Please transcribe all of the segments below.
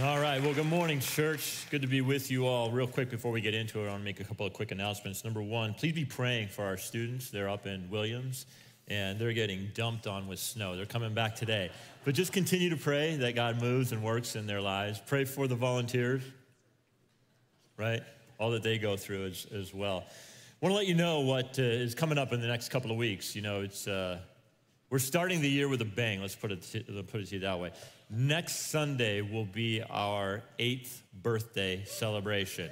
All right. Well, good morning, church. Good to be with you all. Real quick before we get into it, I want to make a couple of quick announcements. Number one, please be praying for our students. They're up in Williams and they're getting dumped on with snow. They're coming back today. But just continue to pray that God moves and works in their lives. Pray for the volunteers, right? All that they go through as, as well. I want to let you know what uh, is coming up in the next couple of weeks. You know, it's. Uh, we're starting the year with a bang. Let's put it, let's put it to you that way. Next Sunday will be our eighth birthday celebration.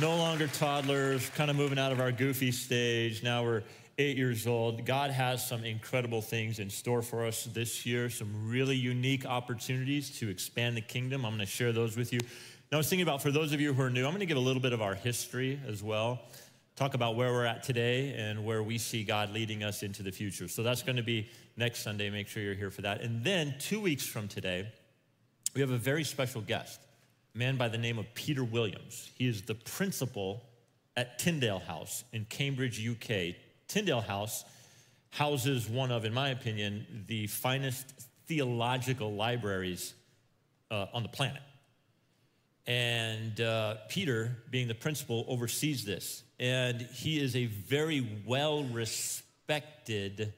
No longer toddlers, kind of moving out of our goofy stage. Now we're eight years old. God has some incredible things in store for us this year, some really unique opportunities to expand the kingdom. I'm going to share those with you. Now, I was thinking about for those of you who are new, I'm going to give a little bit of our history as well talk about where we're at today and where we see God leading us into the future. So that's going to be next Sunday. Make sure you're here for that. And then two weeks from today, we have a very special guest, a man by the name of Peter Williams. He is the principal at Tyndale House in Cambridge, UK. Tyndale House houses one of, in my opinion, the finest theological libraries uh, on the planet. And uh, Peter, being the principal, oversees this and he is a very well respected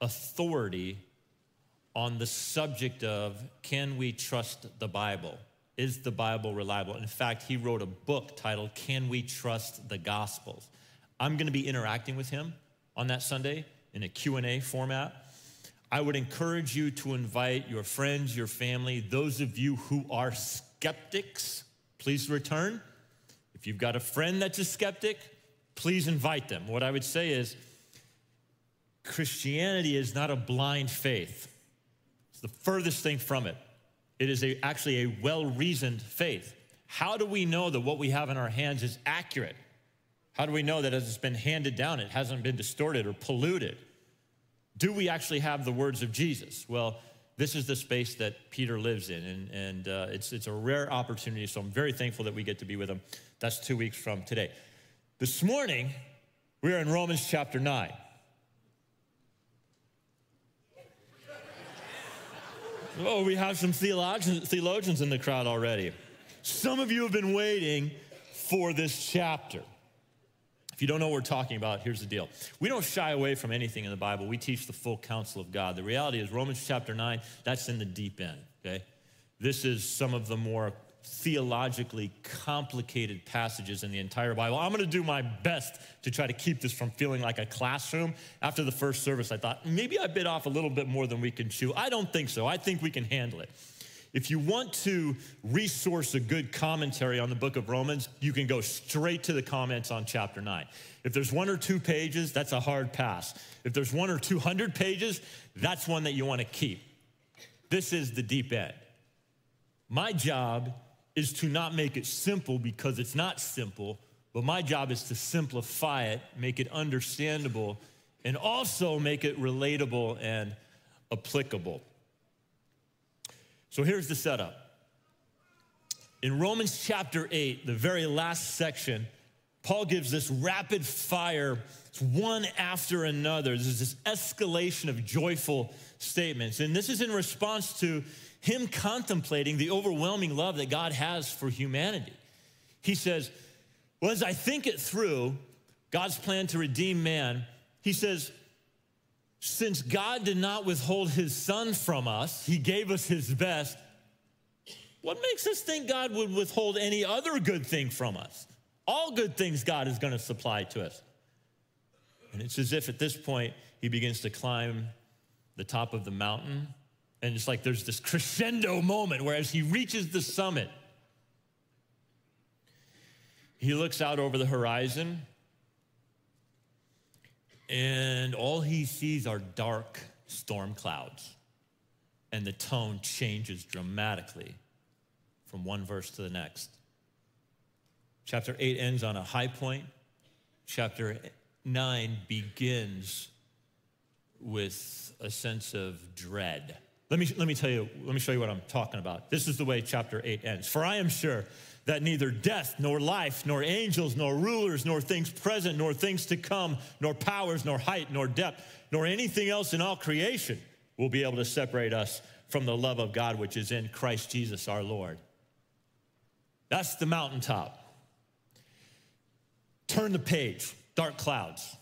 authority on the subject of can we trust the Bible? Is the Bible reliable? In fact, he wrote a book titled Can We Trust the Gospels? I'm going to be interacting with him on that Sunday in a Q&A format. I would encourage you to invite your friends, your family, those of you who are skeptics, please return. If you've got a friend that's a skeptic, please invite them. What I would say is Christianity is not a blind faith, it's the furthest thing from it. It is a, actually a well reasoned faith. How do we know that what we have in our hands is accurate? How do we know that as it's been handed down, it hasn't been distorted or polluted? Do we actually have the words of Jesus? Well, this is the space that Peter lives in, and, and uh, it's, it's a rare opportunity, so I'm very thankful that we get to be with him. That's two weeks from today. This morning, we are in Romans chapter 9. Oh, we have some theologians, theologians in the crowd already. Some of you have been waiting for this chapter. If you don't know what we're talking about, here's the deal. We don't shy away from anything in the Bible. We teach the full counsel of God. The reality is, Romans chapter 9, that's in the deep end, okay? This is some of the more theologically complicated passages in the entire Bible. I'm to do my best to try to keep this from feeling like a classroom. After the first service, I thought maybe I bit off a little bit more than we can chew. I don't think so. I think we can handle it. If you want to resource a good commentary on the book of Romans, you can go straight to the comments on chapter 9. If there's one or two pages, that's a hard pass. If there's one or 200 pages, that's one that you want to keep. This is the deep end. My job is to not make it simple because it's not simple, but my job is to simplify it, make it understandable, and also make it relatable and applicable. So here's the setup. In Romans chapter 8, the very last section, Paul gives this rapid fire, it's one after another. There's this escalation of joyful statements. And this is in response to him contemplating the overwhelming love that God has for humanity. He says, Well, as I think it through, God's plan to redeem man, he says, since God did not withhold his son from us, he gave us his best. What makes us think God would withhold any other good thing from us? All good things God is going to supply to us. And it's as if at this point he begins to climb the top of the mountain. And it's like there's this crescendo moment where as he reaches the summit, he looks out over the horizon and all he sees are dark storm clouds. And the tone changes dramatically from one verse to the next. Chapter 8 ends on a high point. Chapter 9 begins with a sense of dread. Let me, let me tell you, let me show you what I'm talking about. This is the way chapter 8 ends. For I am sure that neither death, nor life, nor angels, nor rulers, nor things present, nor things to come, nor powers, nor height, nor depth, nor anything else in all creation will be able to separate us from the love of God which is in Christ Jesus our Lord. That's the mountaintop. Turn the page, dark clouds.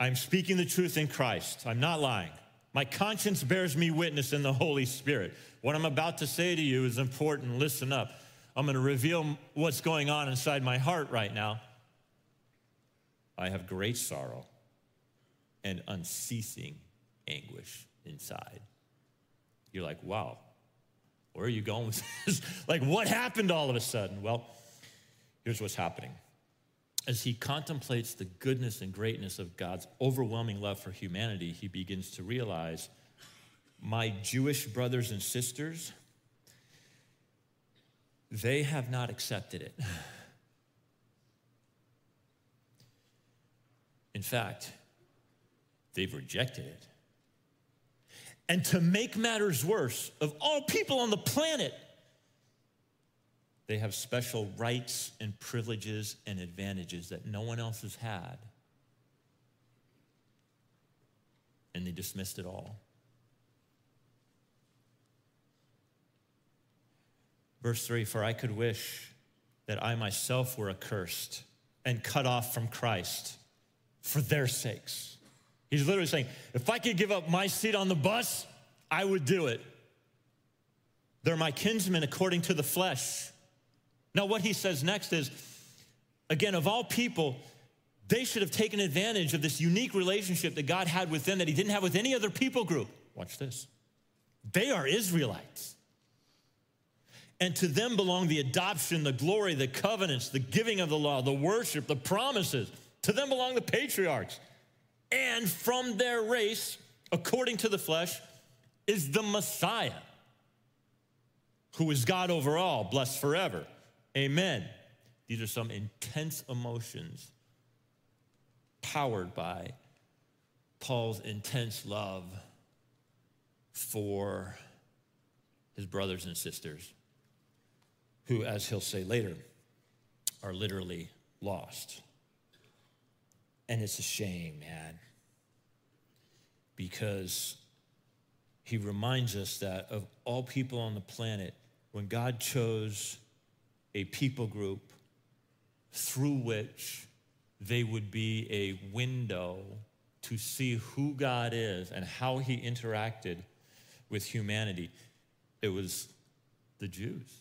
I'm speaking the truth in Christ. I'm not lying. My conscience bears me witness in the Holy Spirit. What I'm about to say to you is important. Listen up. I'm going to reveal what's going on inside my heart right now. I have great sorrow and unceasing anguish inside. You're like, wow, where are you going with this? like, what happened all of a sudden? Well, here's what's happening. As he contemplates the goodness and greatness of God's overwhelming love for humanity, he begins to realize my Jewish brothers and sisters, they have not accepted it. In fact, they've rejected it. And to make matters worse, of all people on the planet, they have special rights and privileges and advantages that no one else has had. And they dismissed it all. Verse 3 For I could wish that I myself were accursed and cut off from Christ for their sakes. He's literally saying, if I could give up my seat on the bus, I would do it. They're my kinsmen according to the flesh. Now, what he says next is again, of all people, they should have taken advantage of this unique relationship that God had with them that he didn't have with any other people group. Watch this. They are Israelites. And to them belong the adoption, the glory, the covenants, the giving of the law, the worship, the promises. To them belong the patriarchs. And from their race, according to the flesh, is the Messiah, who is God over all, blessed forever. Amen. These are some intense emotions powered by Paul's intense love for his brothers and sisters, who, as he'll say later, are literally lost. And it's a shame, man, because he reminds us that of all people on the planet, when God chose a people group through which they would be a window to see who God is and how he interacted with humanity, it was the Jews.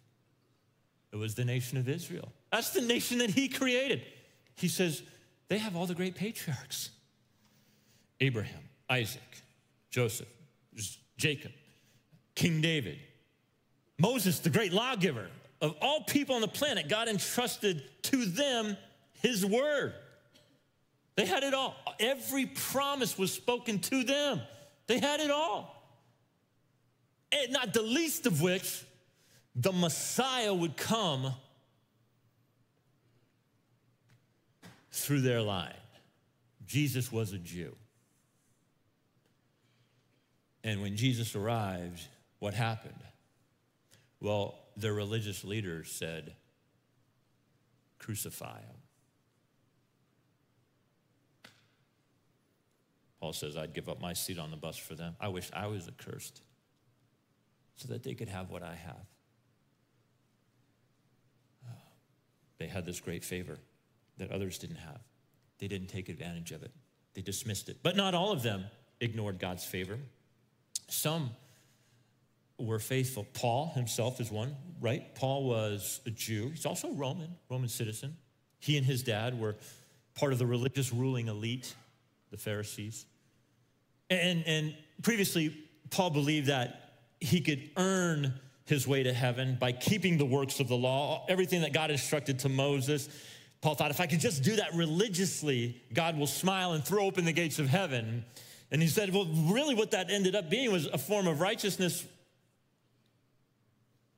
It was the nation of Israel. That's the nation that he created. He says, they have all the great patriarchs Abraham, Isaac, Joseph, Jacob, King David, Moses, the great lawgiver. Of all people on the planet, God entrusted to them his word. They had it all. Every promise was spoken to them. They had it all. And not the least of which, the Messiah would come through their line. Jesus was a Jew. And when Jesus arrived, what happened? Well, the religious leaders said, Crucify him. Paul says, I'd give up my seat on the bus for them. I wish I was accursed so that they could have what I have. Uh, they had this great favor that others didn't have. They didn't take advantage of it, they dismissed it. But not all of them ignored God's favor. Some were faithful. Paul himself is one, right? Paul was a Jew. He's also Roman, Roman citizen. He and his dad were part of the religious ruling elite, the Pharisees. And, and previously, Paul believed that he could earn his way to heaven by keeping the works of the law, everything that God instructed to Moses. Paul thought, if I could just do that religiously, God will smile and throw open the gates of heaven. And he said, well, really, what that ended up being was a form of righteousness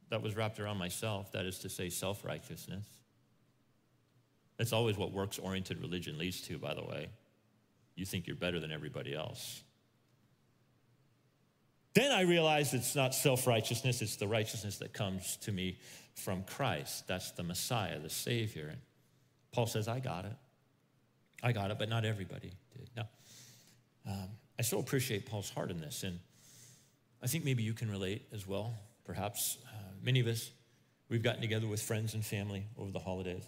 that was wrapped around myself, that is to say, self righteousness. That's always what works oriented religion leads to, by the way. You think you're better than everybody else. Then I realized it's not self righteousness, it's the righteousness that comes to me from Christ. That's the Messiah, the Savior. And Paul says, I got it. I got it, but not everybody did. Now, um, I so appreciate Paul's heart in this. And I think maybe you can relate as well. Perhaps uh, many of us, we've gotten together with friends and family over the holidays.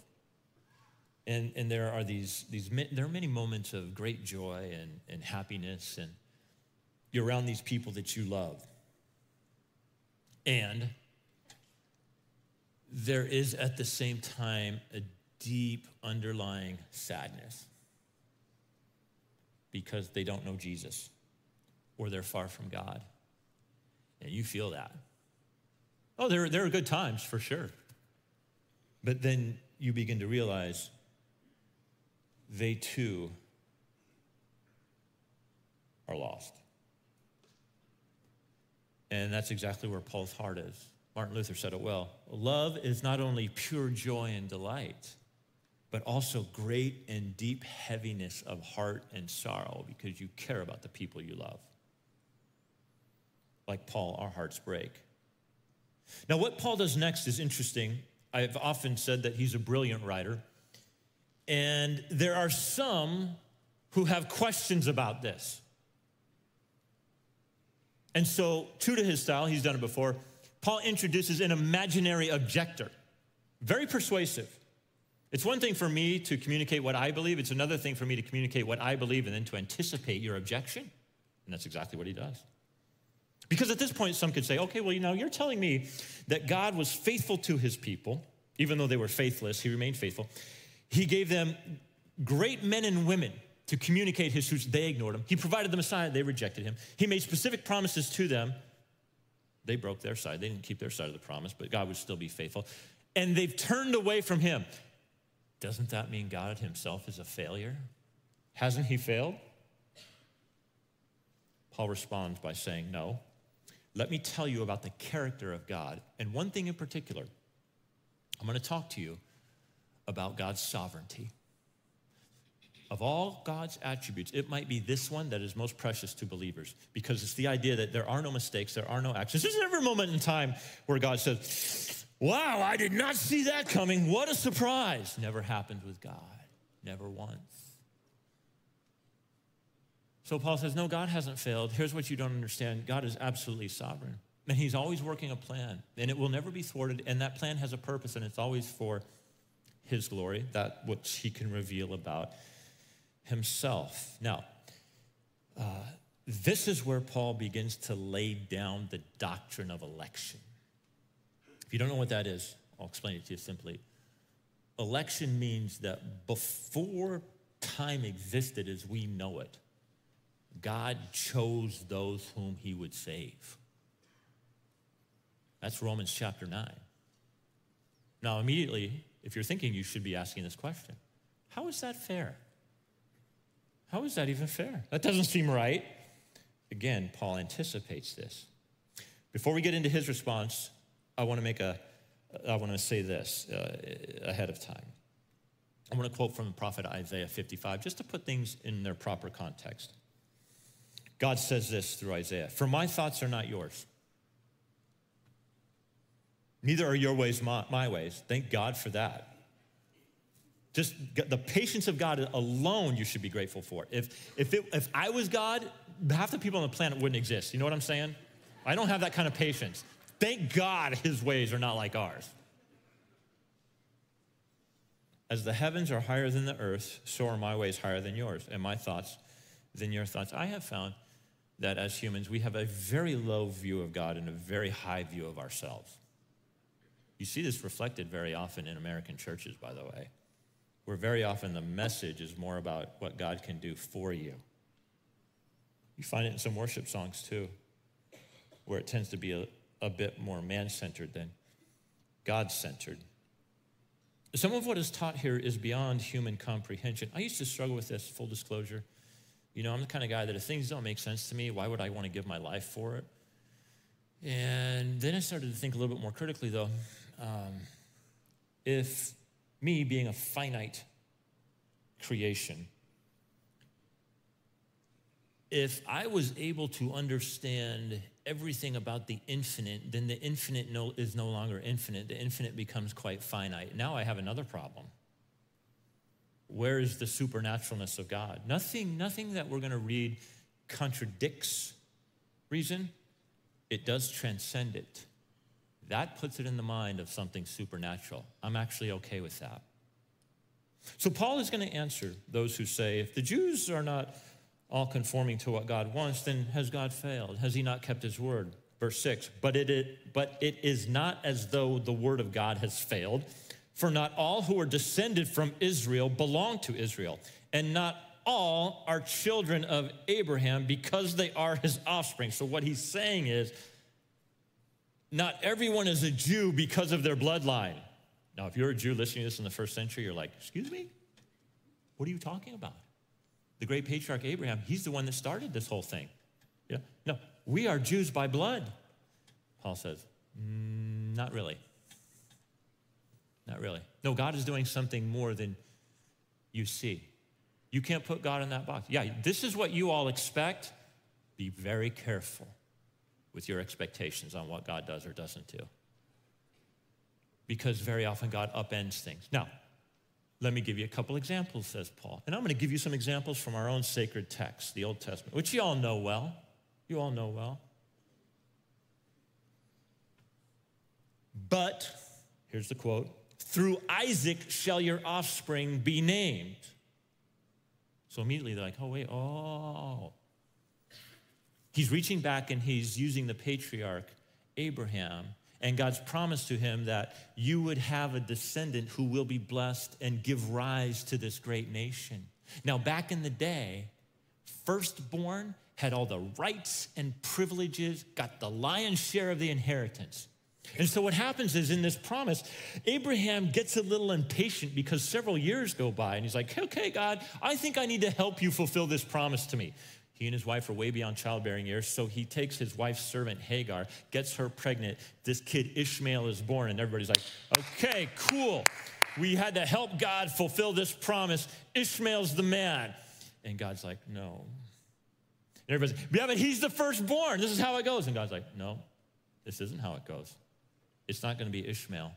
And, and there are these, these, there are many moments of great joy and, and happiness, and you're around these people that you love. And there is at the same time a deep underlying sadness because they don't know Jesus or they're far from God. And you feel that. Oh, there, there are good times for sure. But then you begin to realize they too are lost. And that's exactly where Paul's heart is. Martin Luther said it well. Love is not only pure joy and delight, but also great and deep heaviness of heart and sorrow because you care about the people you love. Like Paul, our hearts break. Now, what Paul does next is interesting. I've often said that he's a brilliant writer. And there are some who have questions about this. And so, true to his style, he's done it before, Paul introduces an imaginary objector, very persuasive. It's one thing for me to communicate what I believe, it's another thing for me to communicate what I believe and then to anticipate your objection. And that's exactly what he does. Because at this point, some could say, okay, well, you know, you're telling me that God was faithful to his people, even though they were faithless, he remained faithful. He gave them great men and women to communicate his truths. They ignored him. He provided the Messiah. They rejected him. He made specific promises to them. They broke their side. They didn't keep their side of the promise, but God would still be faithful. And they've turned away from him. Doesn't that mean God himself is a failure? Hasn't he failed? Paul responds by saying, No. Let me tell you about the character of God. And one thing in particular, I'm going to talk to you about God's sovereignty. Of all God's attributes, it might be this one that is most precious to believers because it's the idea that there are no mistakes, there are no actions. There's never a moment in time where God says, Wow, I did not see that coming. What a surprise. Never happened with God, never once. So Paul says, No, God hasn't failed. Here's what you don't understand God is absolutely sovereign. And he's always working a plan, and it will never be thwarted. And that plan has a purpose, and it's always for his glory, that which he can reveal about himself. Now, uh, this is where Paul begins to lay down the doctrine of election. If you don't know what that is, I'll explain it to you simply. Election means that before time existed as we know it, God chose those whom he would save. That's Romans chapter 9. Now, immediately, if you're thinking you should be asking this question, how is that fair? How is that even fair? That doesn't seem right. Again, Paul anticipates this. Before we get into his response, I want to make a, I want to say this uh, ahead of time. I want to quote from the prophet Isaiah 55 just to put things in their proper context. God says this through Isaiah For my thoughts are not yours, neither are your ways my, my ways. Thank God for that. Just the patience of God alone, you should be grateful for. If, if, it, if I was God, half the people on the planet wouldn't exist. You know what I'm saying? I don't have that kind of patience. Thank God his ways are not like ours. As the heavens are higher than the earth, so are my ways higher than yours, and my thoughts than your thoughts. I have found that as humans, we have a very low view of God and a very high view of ourselves. You see this reflected very often in American churches, by the way, where very often the message is more about what God can do for you. You find it in some worship songs too, where it tends to be a, a bit more man centered than God centered. Some of what is taught here is beyond human comprehension. I used to struggle with this, full disclosure. You know, I'm the kind of guy that if things don't make sense to me, why would I want to give my life for it? And then I started to think a little bit more critically, though. Um, if me being a finite creation, if I was able to understand everything about the infinite, then the infinite no, is no longer infinite. The infinite becomes quite finite. Now I have another problem. Where is the supernaturalness of God? Nothing, nothing that we're going to read contradicts reason, it does transcend it. That puts it in the mind of something supernatural. I'm actually okay with that. So, Paul is going to answer those who say, if the Jews are not all conforming to what God wants, then has God failed? Has he not kept his word? Verse 6 but it, is, but it is not as though the word of God has failed, for not all who are descended from Israel belong to Israel, and not all are children of Abraham because they are his offspring. So, what he's saying is, not everyone is a Jew because of their bloodline. Now, if you're a Jew listening to this in the first century, you're like, excuse me? What are you talking about? The great patriarch Abraham, he's the one that started this whole thing. Yeah? No, we are Jews by blood. Paul says, mm, not really. Not really. No, God is doing something more than you see. You can't put God in that box. Yeah, this is what you all expect. Be very careful with your expectations on what God does or doesn't do. Because very often God upends things. Now, let me give you a couple examples, says Paul. And I'm going to give you some examples from our own sacred text, the Old Testament, which you all know well. You all know well. But, here's the quote through Isaac shall your offspring be named. So immediately they're like, oh, wait, oh. He's reaching back and he's using the patriarch Abraham and God's promise to him that you would have a descendant who will be blessed and give rise to this great nation. Now, back in the day, firstborn had all the rights and privileges, got the lion's share of the inheritance. And so what happens is in this promise, Abraham gets a little impatient because several years go by and he's like, okay, God, I think I need to help you fulfill this promise to me. He and his wife are way beyond childbearing years, so he takes his wife's servant Hagar, gets her pregnant. This kid Ishmael is born, and everybody's like, okay, cool. We had to help God fulfill this promise. Ishmael's the man. And God's like, no. And everybody's like, yeah, but he's the firstborn. This is how it goes. And God's like, no, this isn't how it goes. It's not going to be Ishmael.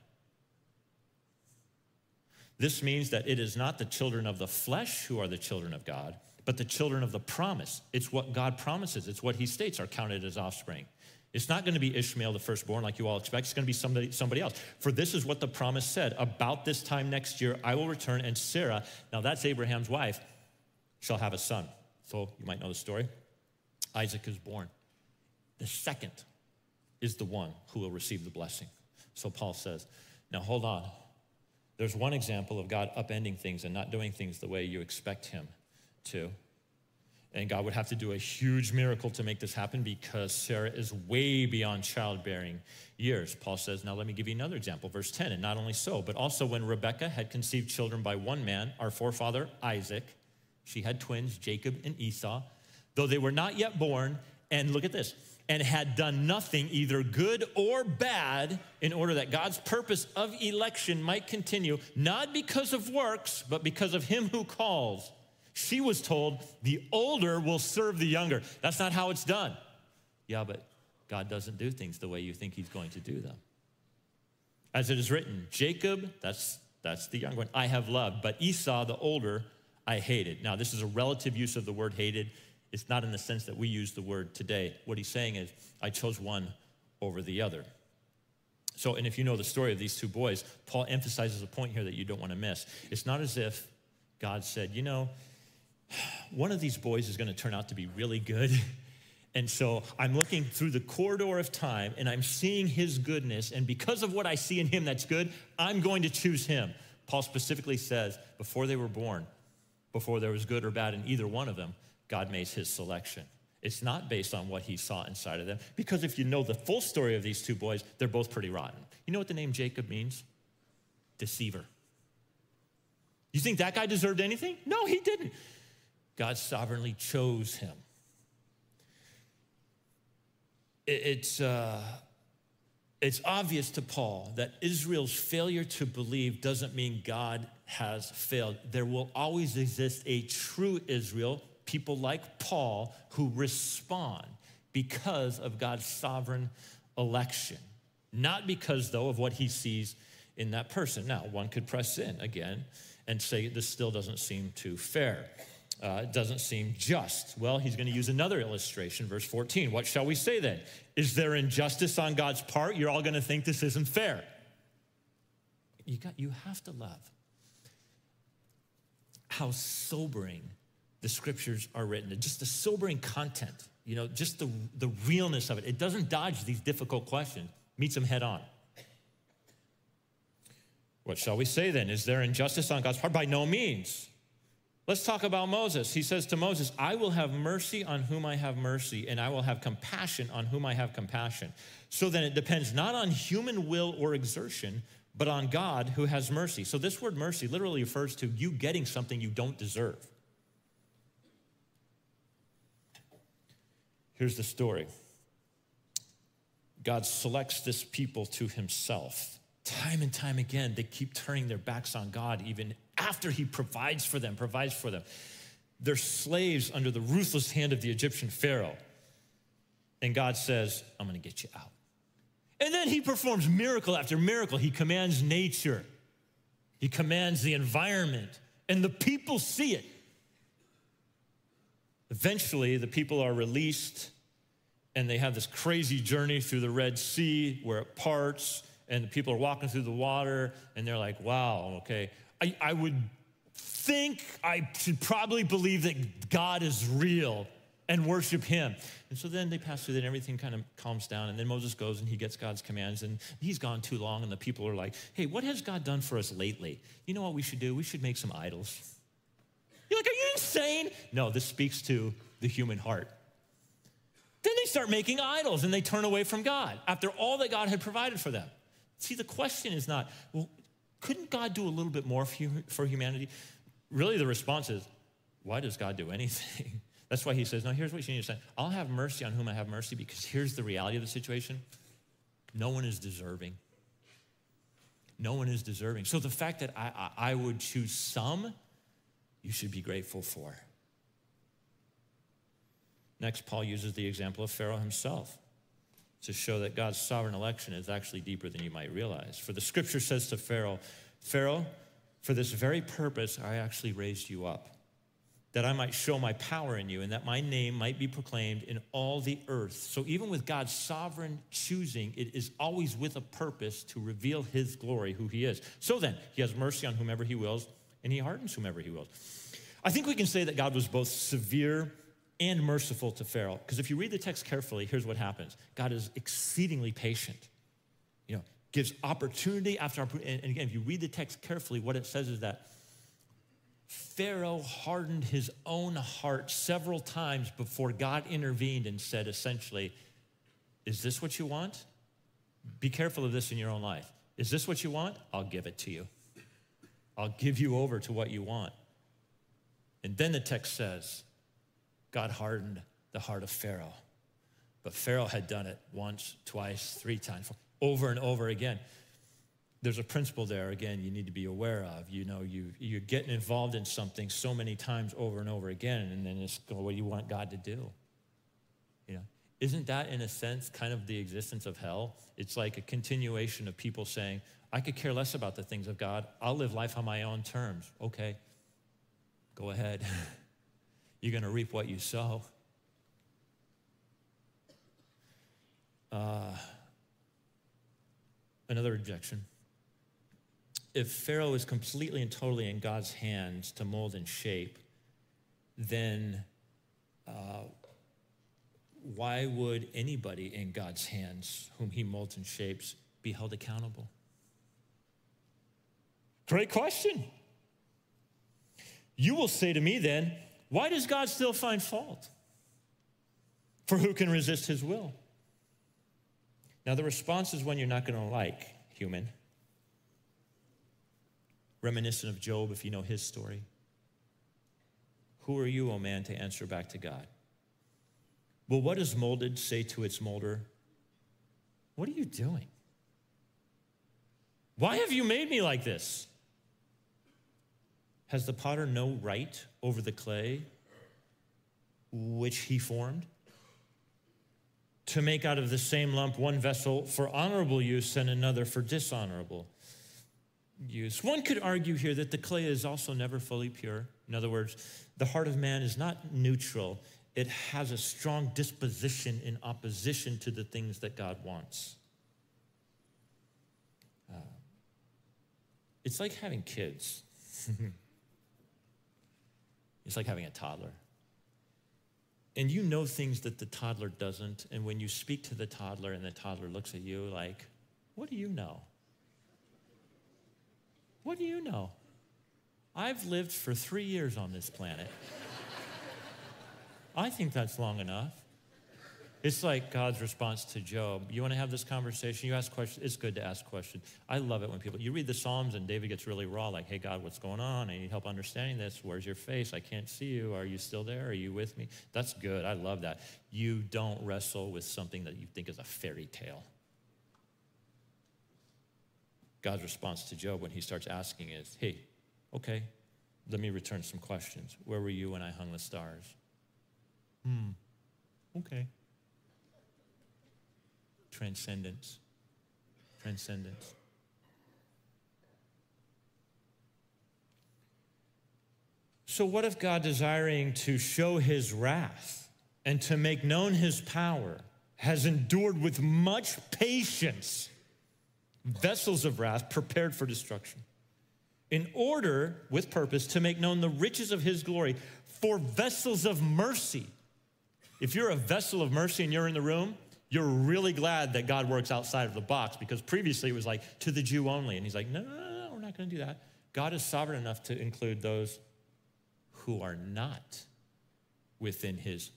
This means that it is not the children of the flesh who are the children of God, but the children of the promise. It's what God promises, it's what He states are counted as offspring. It's not going to be Ishmael, the firstborn, like you all expect. It's going to be somebody, somebody else. For this is what the promise said About this time next year, I will return, and Sarah, now that's Abraham's wife, shall have a son. So you might know the story. Isaac is born. The second is the one who will receive the blessing. So Paul says, now hold on. There's one example of God upending things and not doing things the way you expect him to. And God would have to do a huge miracle to make this happen because Sarah is way beyond childbearing years. Paul says, Now let me give you another example. Verse 10 And not only so, but also when Rebekah had conceived children by one man, our forefather Isaac, she had twins, Jacob and Esau, though they were not yet born. And look at this and had done nothing, either good or bad, in order that God's purpose of election might continue, not because of works, but because of him who calls. She was told, the older will serve the younger. That's not how it's done. Yeah, but God doesn't do things the way you think he's going to do them. As it is written, Jacob, that's, that's the young one, I have loved, but Esau, the older, I hated. Now, this is a relative use of the word hated. It's not in the sense that we use the word today. What he's saying is, I chose one over the other. So, and if you know the story of these two boys, Paul emphasizes a point here that you don't want to miss. It's not as if God said, you know, one of these boys is going to turn out to be really good. And so I'm looking through the corridor of time and I'm seeing his goodness. And because of what I see in him that's good, I'm going to choose him. Paul specifically says, before they were born, before there was good or bad in either one of them, God makes his selection. It's not based on what he saw inside of them. Because if you know the full story of these two boys, they're both pretty rotten. You know what the name Jacob means? Deceiver. You think that guy deserved anything? No, he didn't. God sovereignly chose him. It's, uh, it's obvious to Paul that Israel's failure to believe doesn't mean God has failed. There will always exist a true Israel people like Paul who respond because of God's sovereign election, not because, though, of what he sees in that person. Now, one could press in again and say this still doesn't seem too fair. uh, it doesn't seem just. Well, he's going to use another illustration, verse 14. What shall we say then? Is there injustice on God's part? You're all going to think this isn't fair. You, got, you have to love how sobering the scriptures are written, just the sobering content, you know, just the, the realness of it. It doesn't dodge these difficult questions, meets them head on. What shall we say then? Is there injustice on God's part? By no means. Let's talk about Moses. He says to Moses, I will have mercy on whom I have mercy, and I will have compassion on whom I have compassion. So then it depends not on human will or exertion, but on God who has mercy. So this word mercy literally refers to you getting something you don't deserve. Here's the story God selects this people to himself. Time and time again, they keep turning their backs on God, even after he provides for them, provides for them. They're slaves under the ruthless hand of the Egyptian Pharaoh. And God says, I'm gonna get you out. And then he performs miracle after miracle. He commands nature, he commands the environment, and the people see it. Eventually, the people are released and they have this crazy journey through the Red Sea where it parts and the people are walking through the water and they're like, wow, okay, I, I would think I should probably believe that God is real and worship him. And so then they pass through and everything kind of calms down. And then Moses goes and he gets God's commands and he's gone too long. And the people are like, hey, what has God done for us lately? You know what we should do? We should make some idols. You're like, are you insane? No, this speaks to the human heart. Then they start making idols and they turn away from God after all that God had provided for them. See, the question is not, well, couldn't God do a little bit more for humanity? Really, the response is, why does God do anything? That's why he says, no, here's what you need to say. I'll have mercy on whom I have mercy because here's the reality of the situation. No one is deserving. No one is deserving. So the fact that I, I, I would choose some, you should be grateful for. Next, Paul uses the example of Pharaoh himself to show that God's sovereign election is actually deeper than you might realize. For the scripture says to Pharaoh, Pharaoh, for this very purpose I actually raised you up, that I might show my power in you and that my name might be proclaimed in all the earth. So even with God's sovereign choosing, it is always with a purpose to reveal his glory, who he is. So then, he has mercy on whomever he wills, and he hardens whomever he wills. I think we can say that God was both severe and merciful to Pharaoh. Because if you read the text carefully, here's what happens God is exceedingly patient, you know, gives opportunity after opportunity. And again, if you read the text carefully, what it says is that Pharaoh hardened his own heart several times before God intervened and said, essentially, Is this what you want? Be careful of this in your own life. Is this what you want? I'll give it to you. I'll give you over to what you want. And then the text says, God hardened the heart of Pharaoh. But Pharaoh had done it once, twice, three times, over and over again. There's a principle there, again, you need to be aware of. You know, you, you're getting involved in something so many times over and over again, and then it's what do you want God to do? You know, isn't that, in a sense, kind of the existence of hell? It's like a continuation of people saying, I could care less about the things of God. I'll live life on my own terms. Okay, go ahead. You're going to reap what you sow. Uh, another objection. If Pharaoh is completely and totally in God's hands to mold and shape, then uh, why would anybody in God's hands, whom he molds and shapes, be held accountable? Great question. You will say to me then, why does God still find fault? For who can resist his will? Now, the response is one you're not going to like, human. Reminiscent of Job, if you know his story. Who are you, O oh man, to answer back to God? Well, what does molded say to its molder? What are you doing? Why have you made me like this? Has the potter no right over the clay which he formed? To make out of the same lump one vessel for honorable use and another for dishonorable. use. One could argue here that the clay is also never fully pure. In other words, the heart of man is not neutral, it has a strong disposition in opposition to the things that God wants. Uh, it's like having kids, it's like having a toddler. And you know things that the toddler doesn't. And when you speak to the toddler and the toddler looks at you like, what do you know? What do you know? I've lived for three years on this planet. I think that's long enough. It's like God's response to Job. You want to have this conversation? You ask questions. It's good to ask questions. I love it when people, you read the Psalms and David gets really raw, like, hey, God, what's going on? I need help understanding this. Where's your face? I can't see you. Are you still there? Are you with me? That's good. I love that. You don't wrestle with something that you think is a fairy tale. God's response to Job when he starts asking is, hey, okay, let me return some questions. Where were you when I hung the stars? Hmm, okay. Transcendence. Transcendence. So, what if God, desiring to show his wrath and to make known his power, has endured with much patience? vessels of wrath prepared for destruction, in order, with purpose, to make known the riches of his glory for vessels of mercy. If you're a vessel of mercy and you're in the room, you're really glad that God works outside of the box because previously it was like to the Jew only. And he's like, no, no, no, no we're not going to do that. God is sovereign enough to include those who are not within his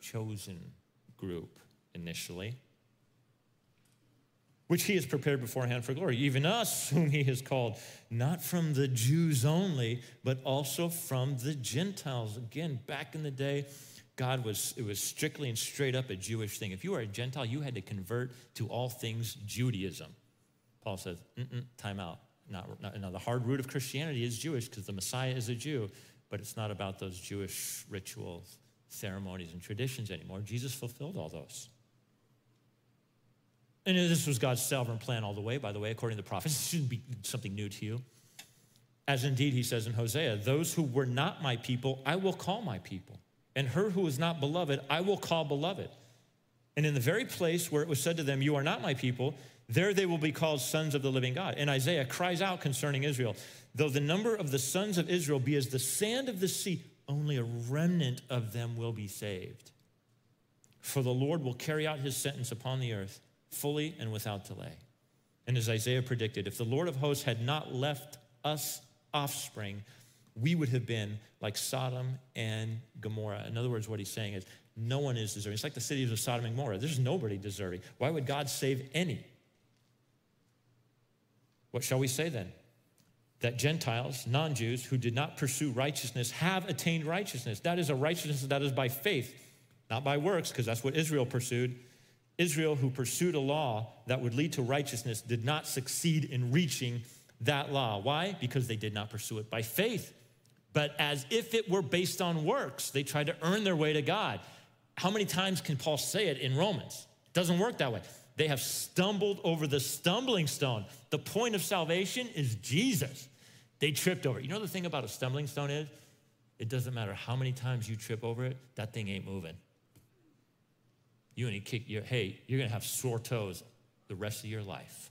chosen group initially which he has prepared beforehand for glory. Even us, whom he has called, not from the Jews only, but also from the Gentiles. Again, back in the day, God was, it was strictly and straight up a Jewish thing. If you were a Gentile, you had to convert to all things Judaism. Paul says, time out. Not, not, now, the hard root of Christianity is Jewish because the Messiah is a Jew, but it's not about those Jewish rituals, ceremonies, and traditions anymore. Jesus fulfilled all those. And this was God's sovereign plan all the way, by the way, according to the prophets. It shouldn't be something new to you. As indeed he says in Hosea, those who were not my people, I will call my people. And her who is not beloved, I will call beloved. And in the very place where it was said to them, You are not my people, there they will be called sons of the living God. And Isaiah cries out concerning Israel, Though the number of the sons of Israel be as the sand of the sea, only a remnant of them will be saved. For the Lord will carry out his sentence upon the earth fully and without delay. And as Isaiah predicted, if the Lord of hosts had not left us offspring, we would have been like Sodom and Gomorrah. In other words, what he's saying is, no one is deserving. It's like the cities of Sodom and Gomorrah. There's nobody deserving. Why would God save any? What shall we say then? That Gentiles, non Jews, who did not pursue righteousness have attained righteousness. That is a righteousness that is by faith, not by works, because that's what Israel pursued. Israel, who pursued a law that would lead to righteousness, did not succeed in reaching that law. Why? Because they did not pursue it by faith, but as if it were based on works. They tried to earn their way to God. How many times can Paul say it in Romans? It doesn't work that way. They have stumbled over the stumbling stone. The point of salvation is Jesus. They tripped over it. You know the thing about a stumbling stone is? It doesn't matter how many times you trip over it, that thing ain't moving you and he kick your, hey, you're to have sore toes the rest of your life.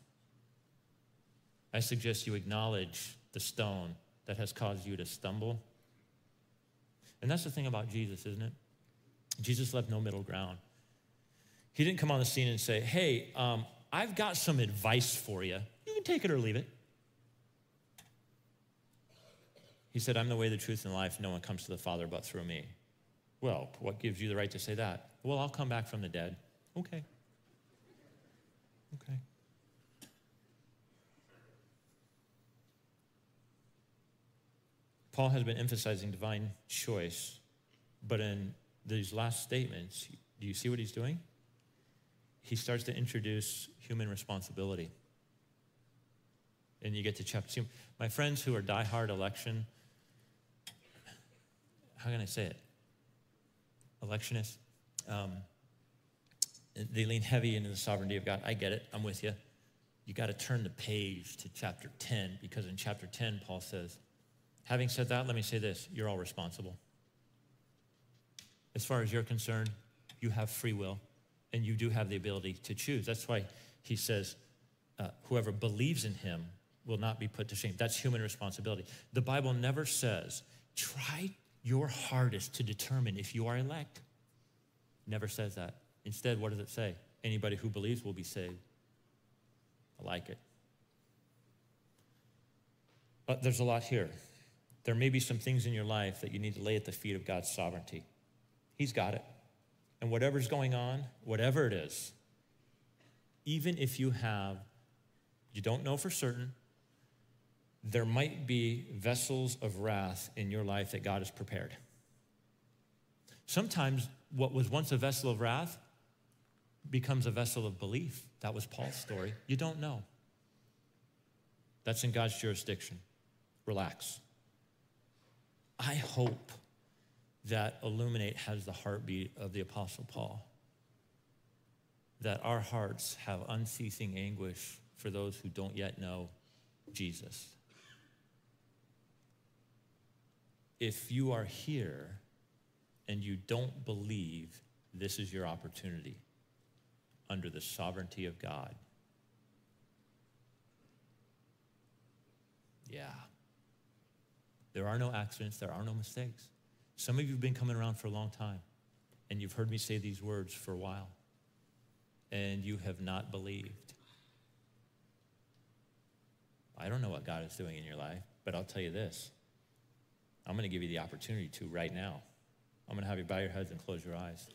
I suggest you acknowledge the stone that has caused you to stumble. And that's the thing about Jesus, isn't it? Jesus left no middle ground. He didn't come on the scene and say, hey, um, I've got some advice for you. You can take it or leave it. He said, I'm the way, the truth, and life. No one comes to the Father but through me. Well, what gives you the right to say that? Well, I'll come back from the dead. Okay. Okay. Paul has been emphasizing divine choice, but in these last statements, do you see what he's doing? He starts to introduce human responsibility. And you get to chapter two. My friends who are diehard election, how can I say it? electionists. Um, they lean heavy into the sovereignty of God. I get it. I'm with you. you got to turn the page to chapter 10 because in chapter 10, Paul says, Having said that, let me say this you're all responsible. As far as you're concerned, you have free will and you do have the ability to choose. That's why he says, uh, Whoever believes in him will not be put to shame. That's human responsibility. The Bible never says, Try your hardest to determine if you are elect. Never says that. Instead, what does it say? Anybody who believes will be saved. I like it. But there's a lot here. There may be some things in your life that you need to lay at the feet of God's sovereignty. He's got it. And whatever's going on, whatever it is, even if you have, you don't know for certain, there might be vessels of wrath in your life that God has prepared. Sometimes what was once a vessel of wrath becomes a vessel of belief. That was Paul's story. You don't know. That's in God's jurisdiction. Relax. I hope that Illuminate has the heartbeat of the Apostle Paul. That our hearts have unceasing anguish for those who don't yet know Jesus. If you are here and you don't believe, this is your opportunity under the sovereignty of God. Yeah. There are no accidents, there are no mistakes. Some of you have been coming around for a long time, and you've heard me say these words for a while, and you have not believed. I don't know what God is doing in your life, but I'll tell you this I'm going to give you the opportunity to right now. I'm going to have you bow your heads and close your eyes.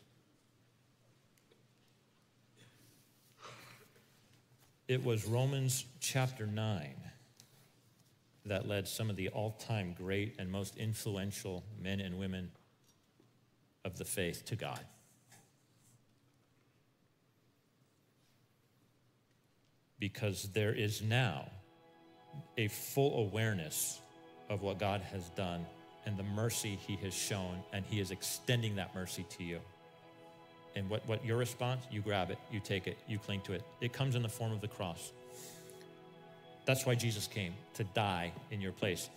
It was Romans chapter 9 that led some of the all time great and most influential men and women of the faith to God. Because there is now a full awareness of what God has done and the mercy He has shown, and He is extending that mercy to you. And what, what your response? You grab it, you take it, you cling to it. It comes in the form of the cross. That's why Jesus came, to die in your place.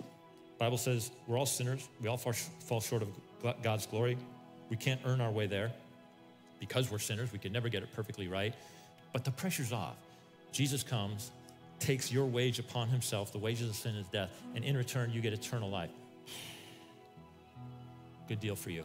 Bible says we're all sinners. We all fall, short of God's glory. We can't earn our way there because we're sinners. We can never get it perfectly right. But the pressure's off. Jesus comes, takes your wage upon himself. The wages of sin is death. And in return, you get eternal life. Good deal for you.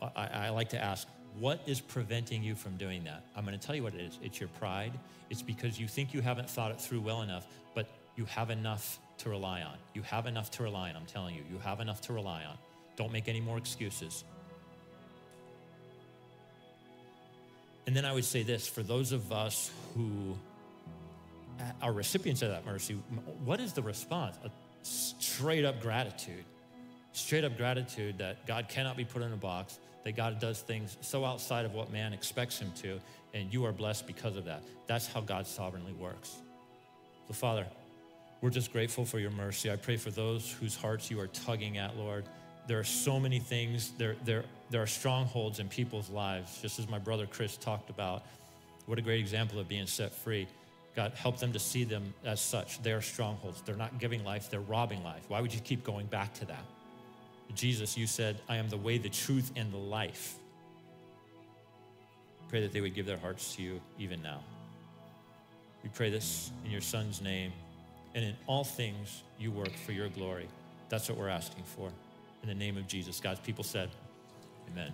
I, I like to ask, what is preventing you from doing that? I'm going to tell you what it is. It's your pride. It's because you think you haven't thought it through well enough, but you have enough to rely on. You have enough to rely on. I'm telling you, you have enough to rely on. Don't make any more excuses. And then I would say this for those of us who are recipients of that mercy, what is the response? A straight up gratitude. Straight up gratitude that God cannot be put in a box that God does things so outside of what man expects him to, and you are blessed because of that. That's how God sovereignly works. So, Father, we're just grateful for your mercy. I pray for those whose hearts you are tugging at, Lord. There are so many things, there, there, there are strongholds in people's lives, just as my brother Chris talked about. What a great example of being set free. God, help them to see them as such. They are strongholds. They're not giving life, they're robbing life. Why would you keep going back to that? Jesus, you said, I am the way, the truth, and the life. Pray that they would give their hearts to you even now. We pray this in your Son's name. And in all things, you work for your glory. That's what we're asking for. In the name of Jesus. God's people said, Amen.